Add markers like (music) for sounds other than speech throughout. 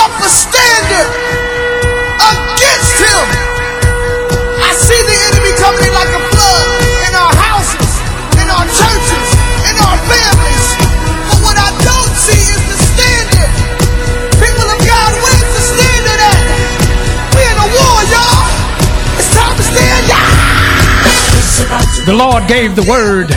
up a standard against him. I see the enemy coming in like a flood in our houses, in our churches, in our families. But what I don't see is the standard. People of God, where's the standard at? We're in a war, y'all. It's time to stand, y'all. The Lord gave the word,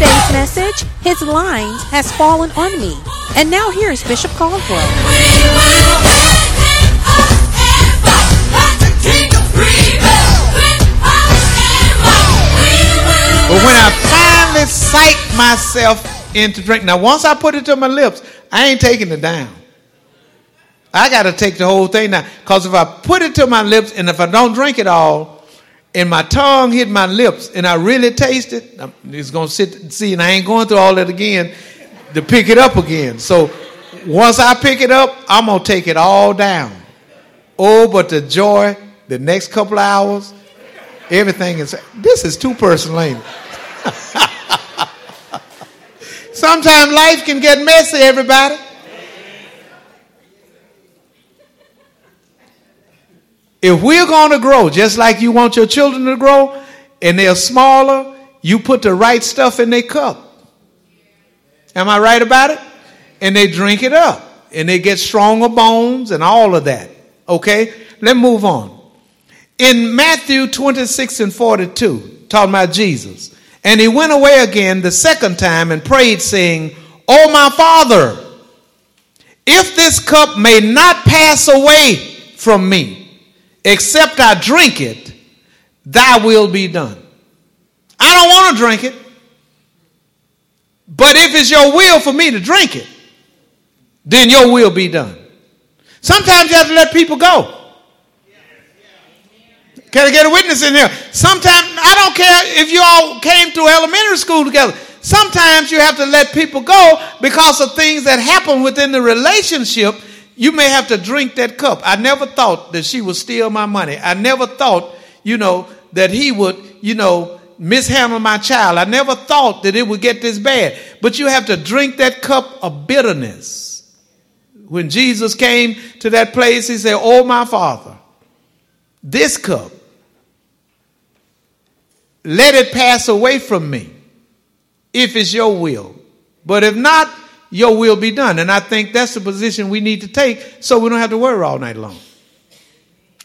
Today's message, His lines has fallen on me. And now here's Bishop Caldwell. But when I finally psych myself into drink, now once I put it to my lips, I ain't taking it down. I got to take the whole thing now. Because if I put it to my lips and if I don't drink it all, and my tongue hit my lips and I really tasted. I'm just to sit see, and I ain't going through all that again to pick it up again. So once I pick it up, I'm to take it all down. Oh, but the joy, the next couple hours, everything is, this is too personal, ain't it? (laughs) Sometimes life can get messy, everybody. If we're going to grow, just like you want your children to grow, and they're smaller, you put the right stuff in their cup. Am I right about it? And they drink it up, and they get stronger bones and all of that. Okay? Let's move on. In Matthew 26 and 42, talking about Jesus, and he went away again the second time and prayed, saying, Oh, my Father, if this cup may not pass away from me, except I drink it, thy will be done. I don't want to drink it, but if it's your will for me to drink it, then your will be done. Sometimes you have to let people go. Can I get a witness in here? Sometimes, I don't care if you all came through elementary school together. Sometimes you have to let people go because of things that happen within the relationship. You may have to drink that cup. I never thought that she would steal my money. I never thought, you know, that he would, you know, mishandle my child. I never thought that it would get this bad. But you have to drink that cup of bitterness. When Jesus came to that place, he said, Oh, my Father, this cup, let it pass away from me if it's your will. But if not, your will be done. And I think that's the position we need to take so we don't have to worry all night long.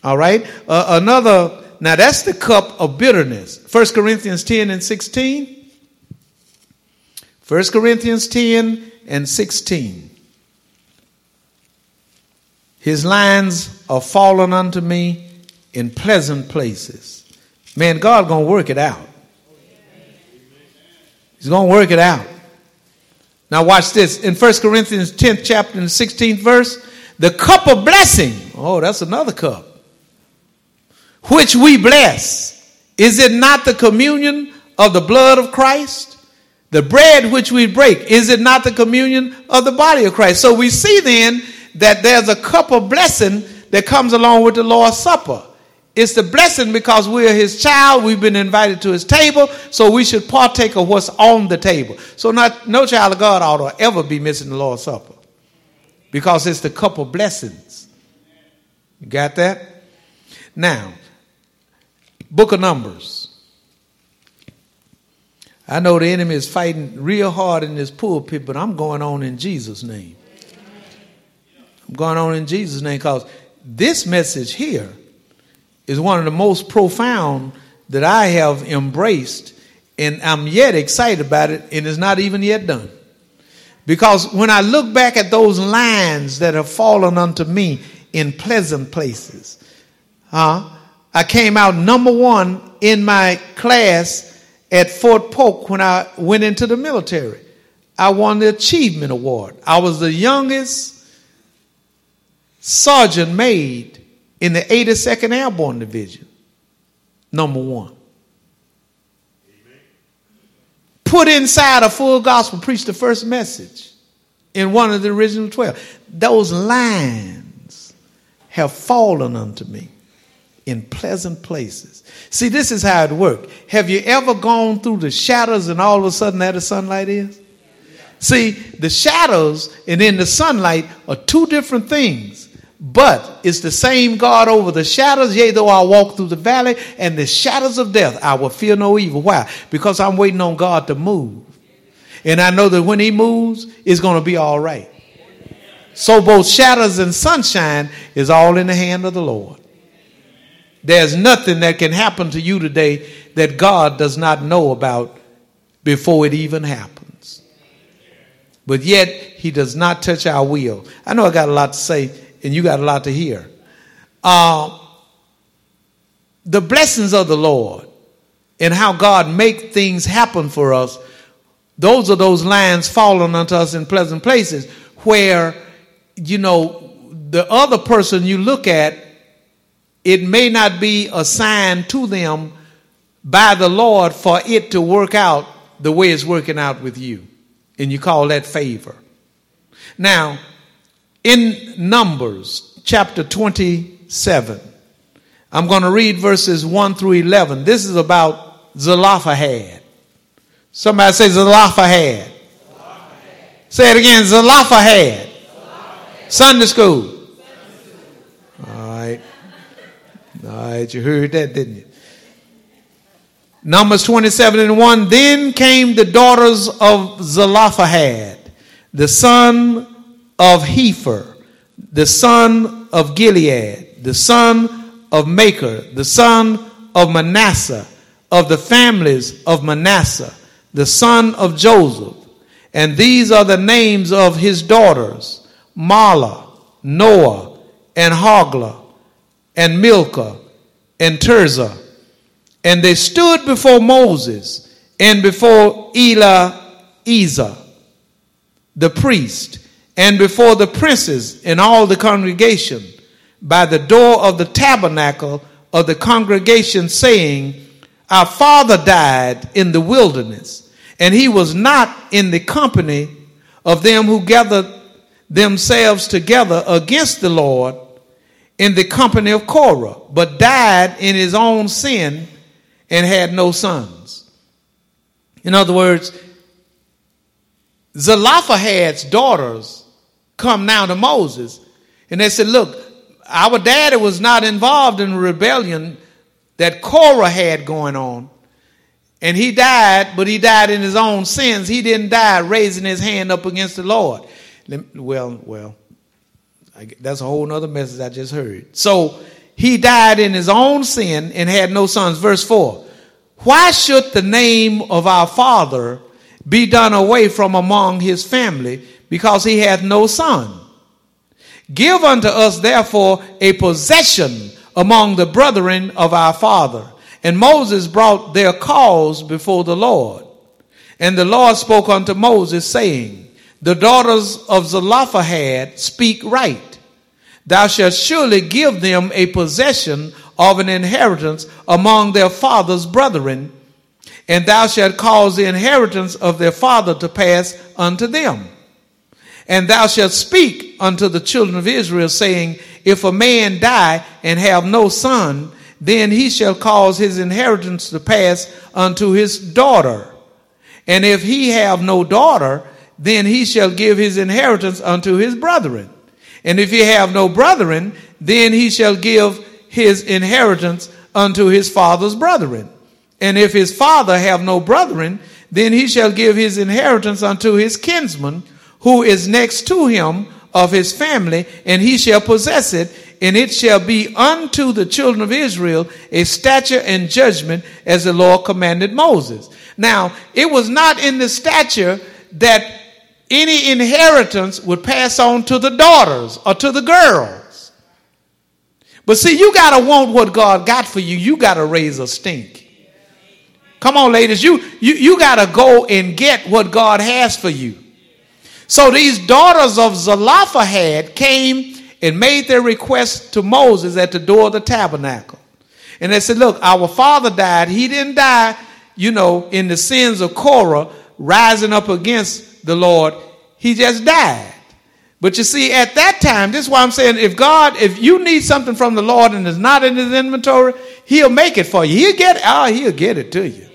All right? Uh, another, now that's the cup of bitterness. 1 Corinthians 10 and 16. 1 Corinthians 10 and 16. His lines are fallen unto me in pleasant places. Man, God gonna work it out. He's gonna work it out. Now watch this. In 1 Corinthians 10th chapter and 16th verse, the cup of blessing. Oh, that's another cup. Which we bless. Is it not the communion of the blood of Christ? The bread which we break, is it not the communion of the body of Christ? So we see then that there's a cup of blessing that comes along with the Lord's Supper. It's the blessing because we're his child. We've been invited to his table, so we should partake of what's on the table. So not no child of God ought to ever be missing the Lord's Supper. Because it's the cup of blessings. You got that? Now, book of Numbers. I know the enemy is fighting real hard in this pulpit, but I'm going on in Jesus' name. I'm going on in Jesus' name because this message here is one of the most profound that I have embraced, and I'm yet excited about it, and it's not even yet done. Because when I look back at those lines that have fallen unto me in pleasant places, uh, I came out number one in my class at Fort Polk when I went into the military. I won the Achievement Award. I was the youngest sergeant made in the 82nd Airborne Division. Number one. Put inside a full gospel, preach the first message in one of the original 12. Those lines have fallen unto me in pleasant places. See, this is how it works. Have you ever gone through the shadows and all of a sudden there the sunlight is? See, the shadows and then the sunlight are two different things. But it's the same God over the shadows. Yea, though I walk through the valley and the shadows of death, I will fear no evil. Why? Because I'm waiting on God to move. And I know that when He moves, it's going to be all right. So both shadows and sunshine is all in the hand of the Lord. There's nothing that can happen to you today that God does not know about before it even happens. But yet, He does not touch our will. I know I got a lot to say, and you got a lot to hear. Uh, the blessings of the Lord and how God make things happen for us, those are those lines falling unto us in pleasant places where, you know, the other person you look at it may not be assigned to them by the Lord for it to work out the way it's working out with you. And you call that favor. Now, in Numbers chapter 27, I'm going to read verses 1 through 11. This is about Zelophehad. Somebody say Zelophehad. Say it again, Zelophehad. Sunday school. All right, Alright, you heard that, didn't you? Numbers 27 and 1. Then came the daughters of Zelophehad, the son of Hepher, the son of Gilead, the son of Machir, the son of Manasseh, of the families of Manasseh, the son of Joseph. And these are the names of his daughters Mahlah, Noah, and Hoglah and Milcah and Tirzah. And they stood before Moses and before Eleazar, the priest, and before the princes and all the congregation by the door of the tabernacle of the congregation, saying, Our father died in the wilderness, and he was not in the company of them who gathered themselves together against the Lord in the company of Korah, but died in his own sin and had no sons. In other words, Zelophehad's daughters come now to Moses and they said, Look, our daddy was not involved in the rebellion that Korah had going on. And he died, but he died in his own sins. He didn't die raising his hand up against the Lord. Well, well, that's a whole other message I just heard. So he died in his own sin and had no sons. Verse 4. Why should the name of our father be done away from among his family because he hath no son? Give unto us therefore a possession among the brethren of our father. And Moses brought their cause before the Lord. And the Lord spoke unto Moses, saying, the daughters of Zelophehad speak right. Thou shalt surely give them a possession of an inheritance among their father's brethren, and thou shalt cause the inheritance of their father to pass unto them. And thou shalt speak unto the children of Israel, saying, If a man die and have no son, then he shall cause his inheritance to pass unto his daughter. And if he have no daughter, then he shall give his inheritance unto his brethren. And if he have no brethren, then he shall give his inheritance unto his father's brethren. And if his father have no brethren, then he shall give his inheritance unto his kinsman, who is next to him of his family, and he shall possess it, and it shall be unto the children of Israel a stature and judgment as the Lord commanded Moses. Now, it was not in the stature that any inheritance would pass on to the daughters or to the girls. But see, you got to want what God got for you. You got to raise a stink. Come on, ladies. You, you, you got to go and get what God has for you. So these daughters of Zelophehad came and made their request to Moses at the door of the tabernacle. And they said, Look, our father died. He didn't die, you know, in the sins of Korah, rising up against the Lord. He just died. But you see, at that time, this is why I'm saying if God, if you need something from the Lord and it's not in his inventory, he'll make it for you. He'll get oh, he'll get it to you.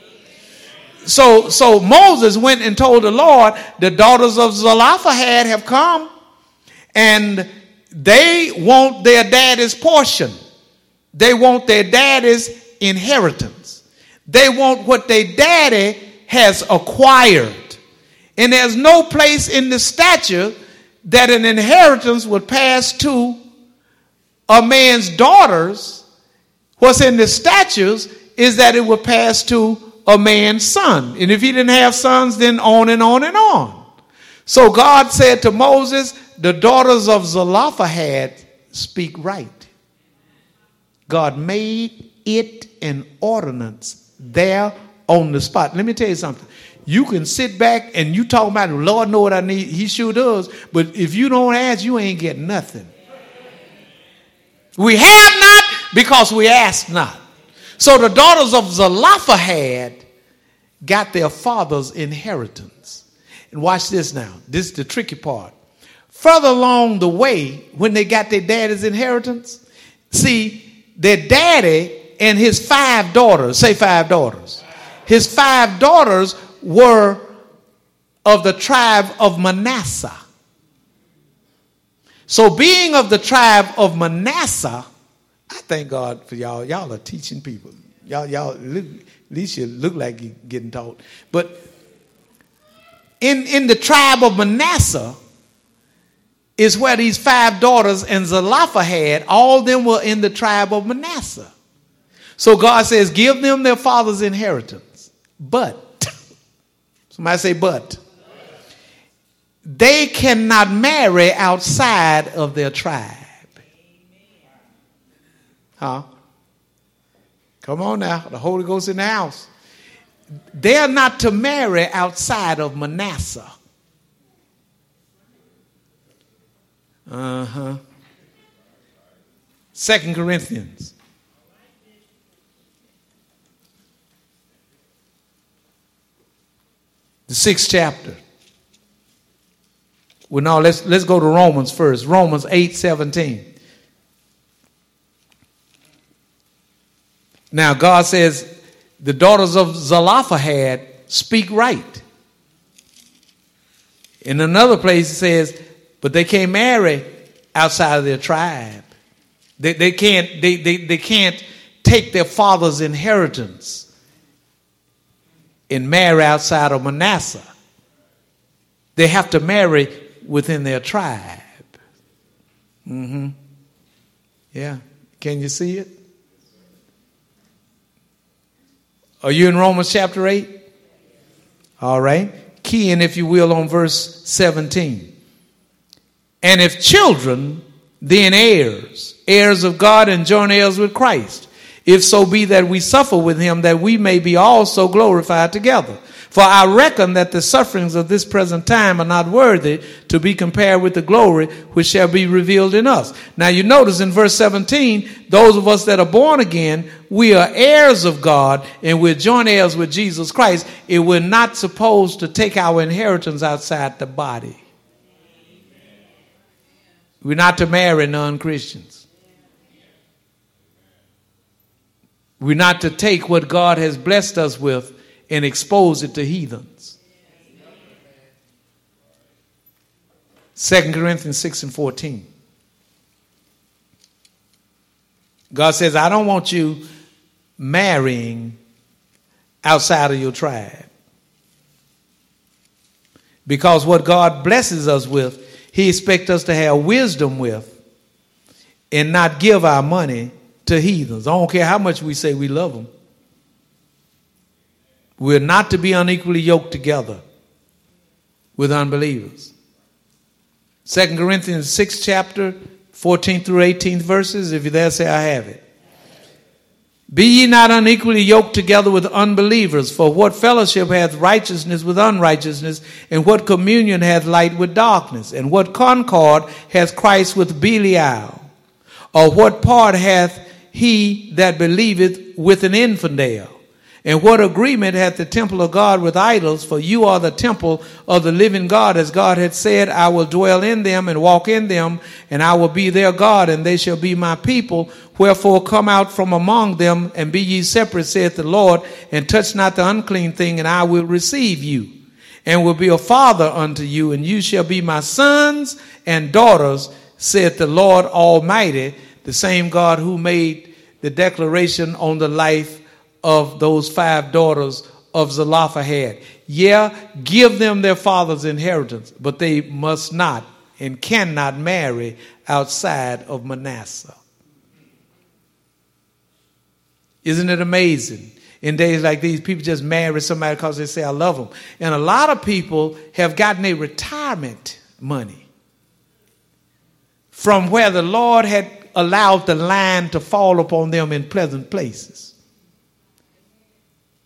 So so Moses went and told the Lord, the daughters of Zelophehad have come, and they want their daddy's portion. They want their daddy's inheritance. They want what their daddy has acquired. And there's no place in the statute that an inheritance would pass to a man's daughters. What's in the statutes is that it would pass to a man's son. And if he didn't have sons, then on and on and on. So God said to Moses, The daughters of Zelophehad speak right. God made it an ordinance there on the spot. Let me tell you something. You can sit back and you talk about, Lord know what I need. He sure does. But if you don't ask, you ain't getting nothing. We have not because we ask not. So the daughters of Zelophehad got their father's inheritance. And watch this now. This is the tricky part. Further along the way, when they got their daddy's inheritance, see, their daddy and his five daughters, say five daughters, his five daughters were of the tribe of Manasseh. So, being of the tribe of Manasseh, I thank God for y'all. Y'all are teaching people. Y'all, y'all, look, at least you look like you're getting taught. But in, in the tribe of Manasseh is where these five daughters and Zelophehad, all of them were in the tribe of Manasseh. So God says, give them their father's inheritance. But (laughs) Somebody say, but. They cannot marry outside of their tribe. Huh? Come on now. The Holy Ghost in the house. They are not to marry outside of Manasseh. Uh huh. Second Corinthians the sixth chapter. Well, now let's let's go to Romans first. Romans 8 17. Now God says the daughters of Zelophehad speak right. In another place it says, but they can't marry outside of their tribe. They, they can't they, they, they can't take their father's inheritance and marry outside of Manasseh. They have to marry within their tribe. Mm-hmm. Yeah. Can you see it? Are you in Romans chapter 8? All right. Keying, if you will, on verse 17. And if children, then heirs, heirs of God and joint heirs with Christ if so be that we suffer with him, that we may be also glorified together. For I reckon that the sufferings of this present time are not worthy to be compared with the glory which shall be revealed in us. Now you notice in verse 17, those of us that are born again, we are heirs of God and we're joint heirs with Jesus Christ. And we're not supposed to take our inheritance outside the body. We're not to marry non Christians. We're not to take what God has blessed us with and expose it to heathens. 2 Corinthians 6 and 14. God says, I don't want you marrying outside of your tribe. Because what God blesses us with, He expects us to have wisdom with and not give our money to heathens. I don't care how much we say we love them. We're not to be unequally yoked together with unbelievers. Second Corinthians 6 chapter 14 through 18 verses. If you're there, say I have it. Be ye not unequally yoked together with unbelievers, for what fellowship hath righteousness with unrighteousness, and what communion hath light with darkness, and what concord hath Christ with Belial? Or what part hath he that believeth with an infidel? And what agreement hath the temple of God with idols? For you are the temple of the living God, as God had said, I will dwell in them and walk in them, and I will be their God, and they shall be my people. Wherefore come out from among them, and be ye separate, saith the Lord, and touch not the unclean thing, and I will receive you, and will be a father unto you, and you shall be my sons and daughters, saith the Lord Almighty, the same God who made the declaration on the life of those five daughters of Zelophehad. Yeah, give them their father's inheritance, but they must not and cannot marry outside of Manasseh. Isn't it amazing? In days like these, people just marry somebody because they say, I love them. And a lot of people have gotten a retirement money from where the Lord had allowed the land to fall upon them in pleasant places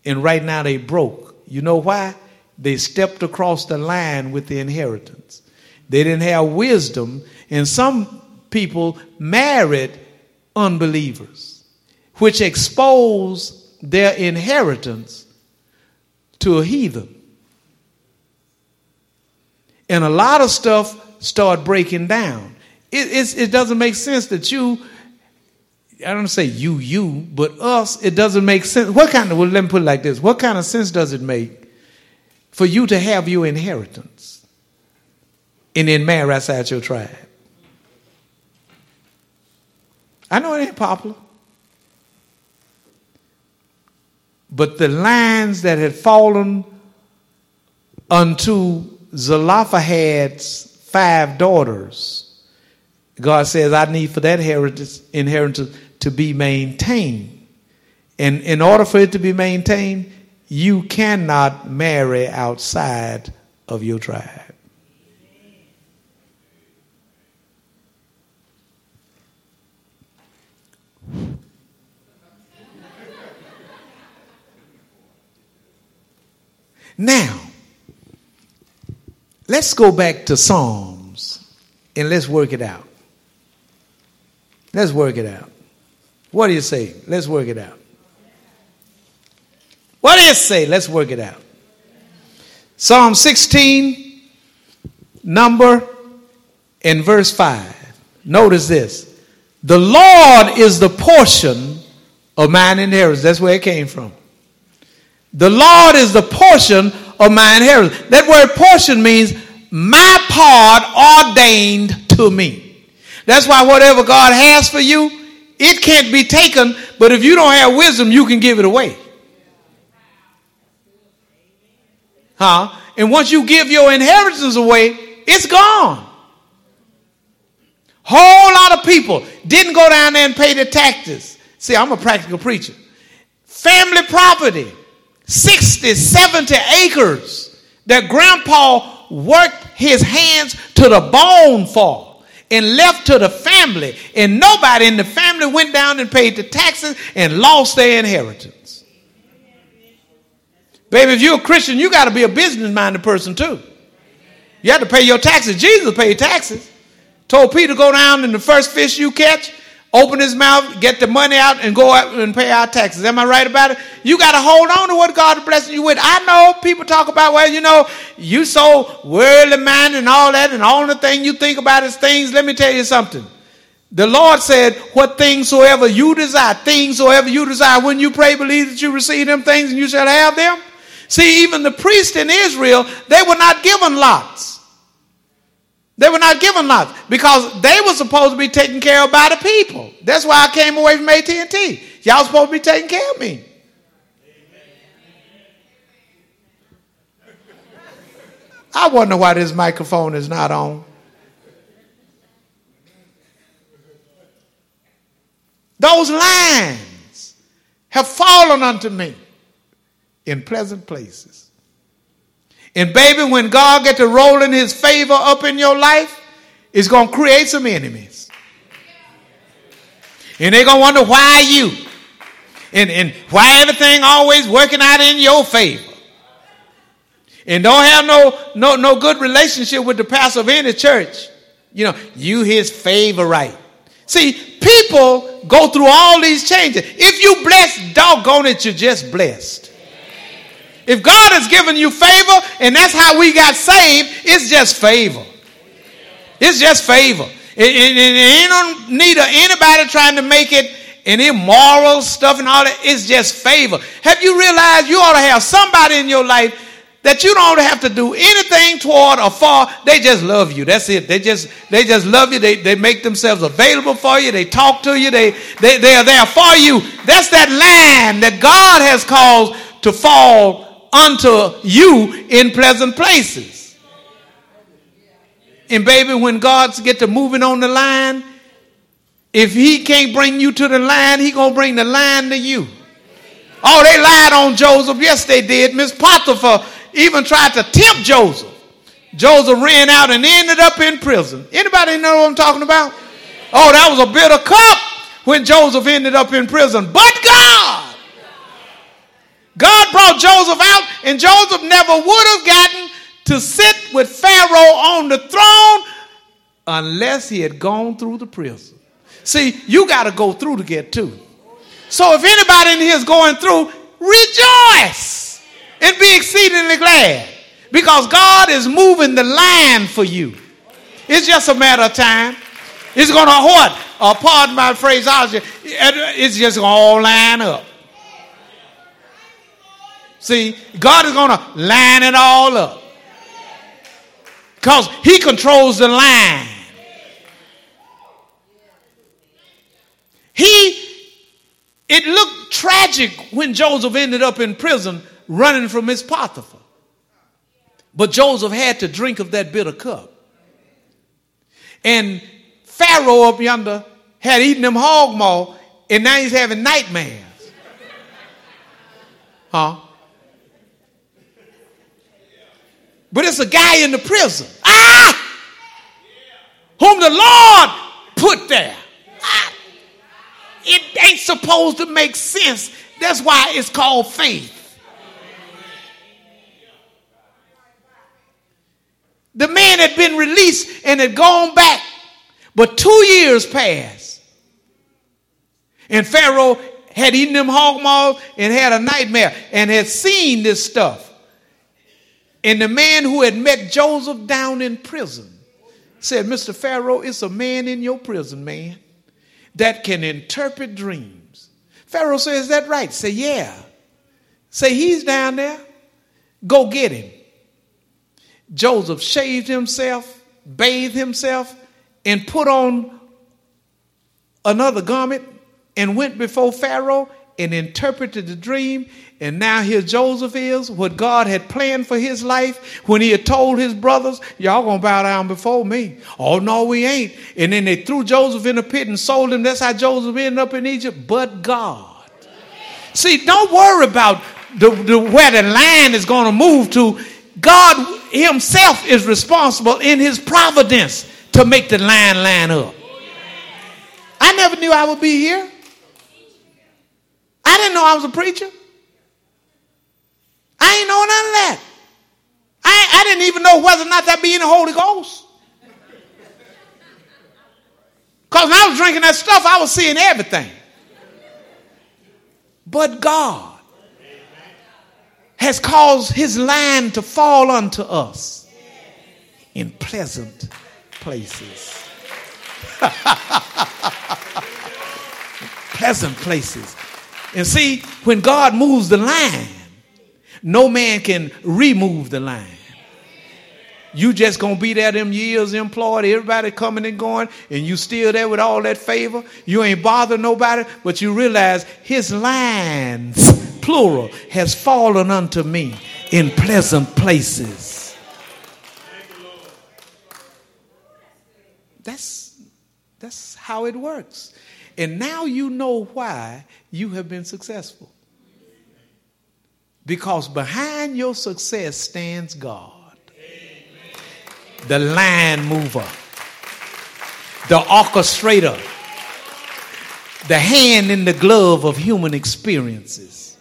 and right now they broke. You know why? They stepped across the line with the inheritance. They didn't have wisdom, and some people married unbelievers, which exposed their inheritance to a heathen. And a lot of stuff start breaking down. It, it doesn't make sense that you I don't say you, you, but us, it doesn't make sense. What kind of, well, let me put it like this. What kind of sense does it make for you to have your inheritance and then marry outside your tribe? I know it ain't popular. But the lines that had fallen unto Zelophehad's five daughters, God says, I need for that inheritance, inheritance to be maintained. And in order for it to be maintained, you cannot marry outside of your tribe. Now, let's go back to Psalms and let's work it out. Let's work it out. What do you say? Let's work it out. What do you say? Let's work it out. Psalm 16, number in verse 5. Notice this. The Lord is the portion of mine inheritance. That's where it came from. The Lord is the portion of my inheritance. That word portion means my part ordained to me. That's why whatever God has for you, it can't be taken, but if you don't have wisdom, you can give it away. Huh? And once you give your inheritance away, it's gone. Whole lot of people didn't go down there and pay the taxes. See, I'm a practical preacher. Family property, 60, 70 acres that grandpa worked his hands to the bone for and left to the family, and nobody in the family went down and paid the taxes and lost their inheritance. Baby, if you're a Christian, you got to be a business minded person too. You have to pay your taxes. Jesus paid taxes. Told Peter go down and the first fish you catch, open his mouth, get the money out, and go out and pay our taxes. Am I right about it? You got to hold on to what God is blessing you with. I know people talk about, well, you know, you so worldly minded and all that, and all the thing you think about is things. Let me tell you something. The Lord said, What things soever you desire, things soever you desire, when you pray, believe that you receive them things and you shall have them. See, even the priests in Israel, they were not given lots. They were not given lots because they were supposed to be taken care of by the people. That's why I came away from AT&T. Y'all supposed to be taking care of me. I wonder why this microphone is not on. Those lines have fallen unto me in pleasant places. And baby, when God get to rolling his favor up in your life, it's going to create some enemies. And they're going to wonder why you. and, and why everything always working out in your favor. And don't have no, no, no good relationship with the pastor of any church. You know, you his favorite. See, people go through all these changes. If you blessed, doggone it, you're just blessed. If God has given you favor, and that's how we got saved, it's just favor. It's just favor. It, it, it ain't no need of anybody trying to make it an immoral stuff and all that. It's just favor. Have you realized you ought to have somebody in your life that you don't have to do anything toward or for. They just love you. That's it. They just they just love you. They, they make themselves available for you. They talk to you. They, they, they are there for you. That's that land that God has caused to fall unto you in pleasant places. And baby, when God's get to moving on the line, if he can't bring you to the line, he gonna bring the line to you. Oh, they lied on Joseph. Yes, they did. Miss Potiphar even tried to tempt Joseph. Joseph ran out and ended up in prison. Anybody know what I'm talking about? Oh, that was a bitter cup when Joseph ended up in prison. But God, God brought Joseph out, and Joseph never would have gotten to sit with Pharaoh on the throne unless he had gone through the prison. See, you got to go through to get to. So if anybody in here is going through, rejoice and be exceedingly glad because God is moving the line for you. It's just a matter of time. It's going to what? Uh, pardon my phraseology. It's just going to all line up. See, God is going to line it all up because He controls the line. He, it looked tragic when Joseph ended up in prison running from his Potiphar. But Joseph had to drink of that bitter cup. And Pharaoh up yonder had eaten them hog maw, and now he's having nightmares. Huh? But it's a guy in the prison. Ah! Whom the Lord put there. Ah! It ain't supposed to make sense. That's why it's called faith. The man had been released and had gone back, but two years passed. And Pharaoh had eaten them hog maws and had a nightmare and had seen this stuff. And the man who had met Joseph down in prison said, Mr. Pharaoh, it's a man in your prison, man, that can interpret dreams. Pharaoh says, Is that right? Say, Yeah. Say, He's down there. Go get him. Joseph shaved himself, bathed himself, and put on another garment and went before Pharaoh and interpreted the dream. And now here Joseph is, what God had planned for his life when he had told his brothers, Y'all gonna bow down before me. Oh, no, we ain't. And then they threw Joseph in a pit and sold him. That's how Joseph ended up in Egypt. But God. See, don't worry about the, the, where the land is to move to. God himself is responsible in his providence to make the line line up. I never knew I would be here. I didn't know I was a preacher. I ain't know none of that. I, I didn't even know whether or not that be in the Holy Ghost. Because when I was drinking that stuff, I was seeing everything. But God has caused his land to fall unto us in pleasant places. (laughs) pleasant places. And see, when God moves the line, no man can remove the line. You just gonna be there them years employed, everybody coming and going, and you still there with all that favor. You ain't bother nobody, but you realize his lines plural, has fallen unto me in pleasant places. That's, that's how it works. And now you know why you have been successful. Because behind your success stands God, the line mover, the orchestrator, the hand in the glove of human experiences.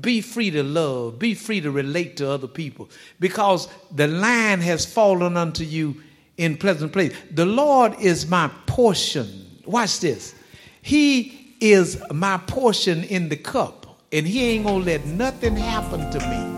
Be free to love. Be free to relate to other people because the line has fallen unto you in pleasant place. The Lord is my portion. Watch this. He is my portion in the cup, and He ain't gonna let nothing happen to me.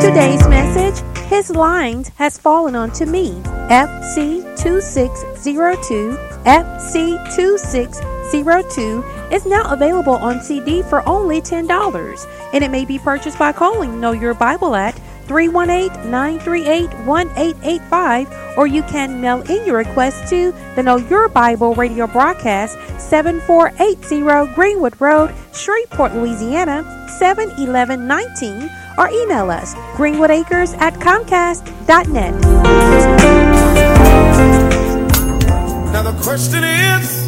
Today's message His lines has fallen onto me. FC2602, FC2602 is now available on CD for only $10, and it may be purchased by calling Know Your Bible at 318 938 1885, or you can mail in your request to the Know Your Bible radio broadcast 7480 Greenwood Road, Shreveport, Louisiana 71119, or email us greenwoodacres at comcast.net. Now the question is,